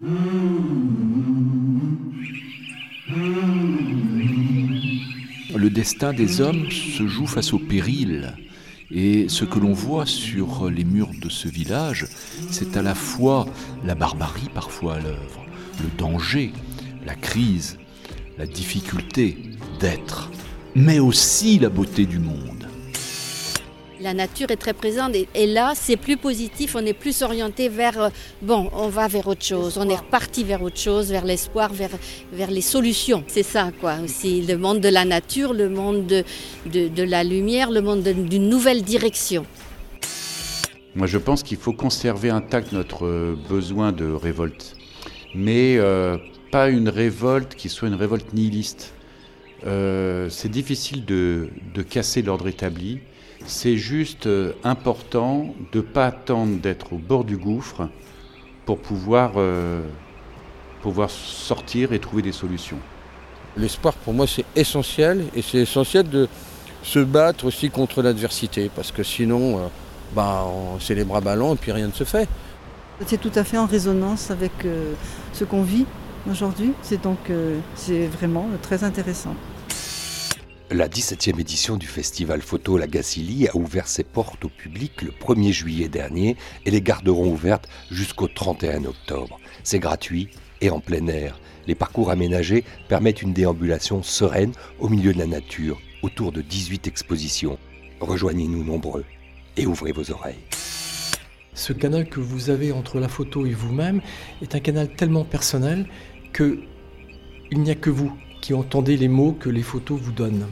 Le destin des hommes se joue face au péril. Et ce que l'on voit sur les murs de ce village, c'est à la fois la barbarie parfois à l'œuvre, le danger, la crise, la difficulté d'être, mais aussi la beauté du monde. La nature est très présente et, là, c'est plus positif, on est plus orienté vers, euh, bon, on va vers autre chose, on est reparti vers autre chose, vers l'espoir, vers, les solutions. C'est ça, quoi, aussi, le monde de la nature, le monde de, de, la lumière, le monde d'une nouvelle direction. Moi, je pense qu'il faut conserver intact notre euh, besoin de révolte, mais euh, pas une révolte qui soit une révolte nihiliste. C'est difficile de, de casser l'ordre établi. C'est juste euh, important de ne pas attendre d'être au bord du gouffre pour pouvoir, euh, pouvoir sortir et trouver des solutions. L'espoir pour moi c'est essentiel et c'est essentiel de se battre aussi contre l'adversité parce que sinon euh, bah, c'est les bras ballants et puis rien ne se fait. C'est tout à fait en résonance avec ce qu'on vit aujourd'hui, c'est donc c'est vraiment très intéressant. La 17e édition du festival photo La Gacilly a ouvert ses portes au public le 1er juillet dernier et les garderont ouvertes jusqu'au 31 octobre. C'est gratuit et en plein air. Les parcours aménagés permettent une déambulation sereine au milieu de la nature, autour de 18 expositions. Rejoignez-nous nombreux et ouvrez vos oreilles. Ce canal que vous avez entre la photo et vous-même est un canal tellement personnel que il n'y a que vous qui entendez les mots que les photos vous donnent.